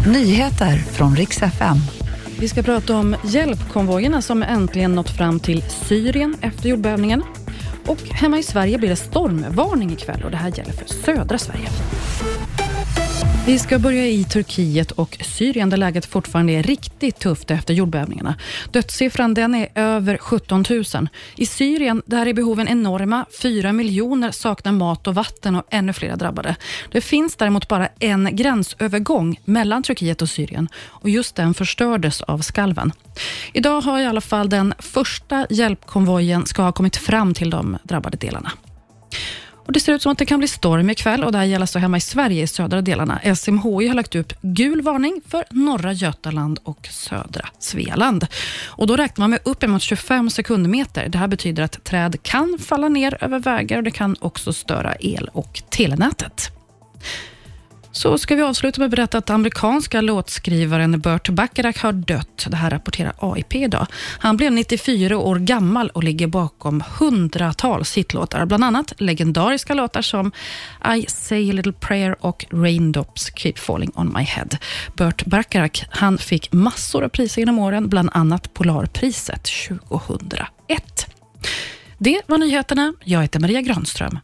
Nyheter från riks FM. Vi ska prata om hjälpkonvojerna som äntligen nått fram till Syrien efter jordbävningen. Och hemma i Sverige blir det stormvarning ikväll och det här gäller för södra Sverige. Vi ska börja i Turkiet och Syrien där läget fortfarande är riktigt tufft efter jordbävningarna. Dödssiffran den är över 17 000. I Syrien där är behoven enorma. Fyra miljoner saknar mat och vatten och ännu fler drabbade. Det finns däremot bara en gränsövergång mellan Turkiet och Syrien och just den förstördes av skalven. Idag har i alla fall den första hjälpkonvojen ska ha kommit fram till de drabbade delarna. Och det ser ut som att det kan bli storm ikväll och det här gäller så hemma i Sverige i södra delarna. SMHI har lagt upp gul varning för norra Götaland och södra Svealand. Och då räknar man med uppemot 25 sekundmeter. Det här betyder att träd kan falla ner över vägar och det kan också störa el och telenätet. Så ska vi avsluta med att berätta att amerikanska låtskrivaren Burt Bacharach har dött. Det här rapporterar AIP idag. Han blev 94 år gammal och ligger bakom hundratals hitlåtar. Bland annat legendariska låtar som I say a little prayer och Raindrops keep falling on my head. Burt Bacharach han fick massor av priser genom åren, bland annat Polarpriset 2001. Det var nyheterna. Jag heter Maria Granström.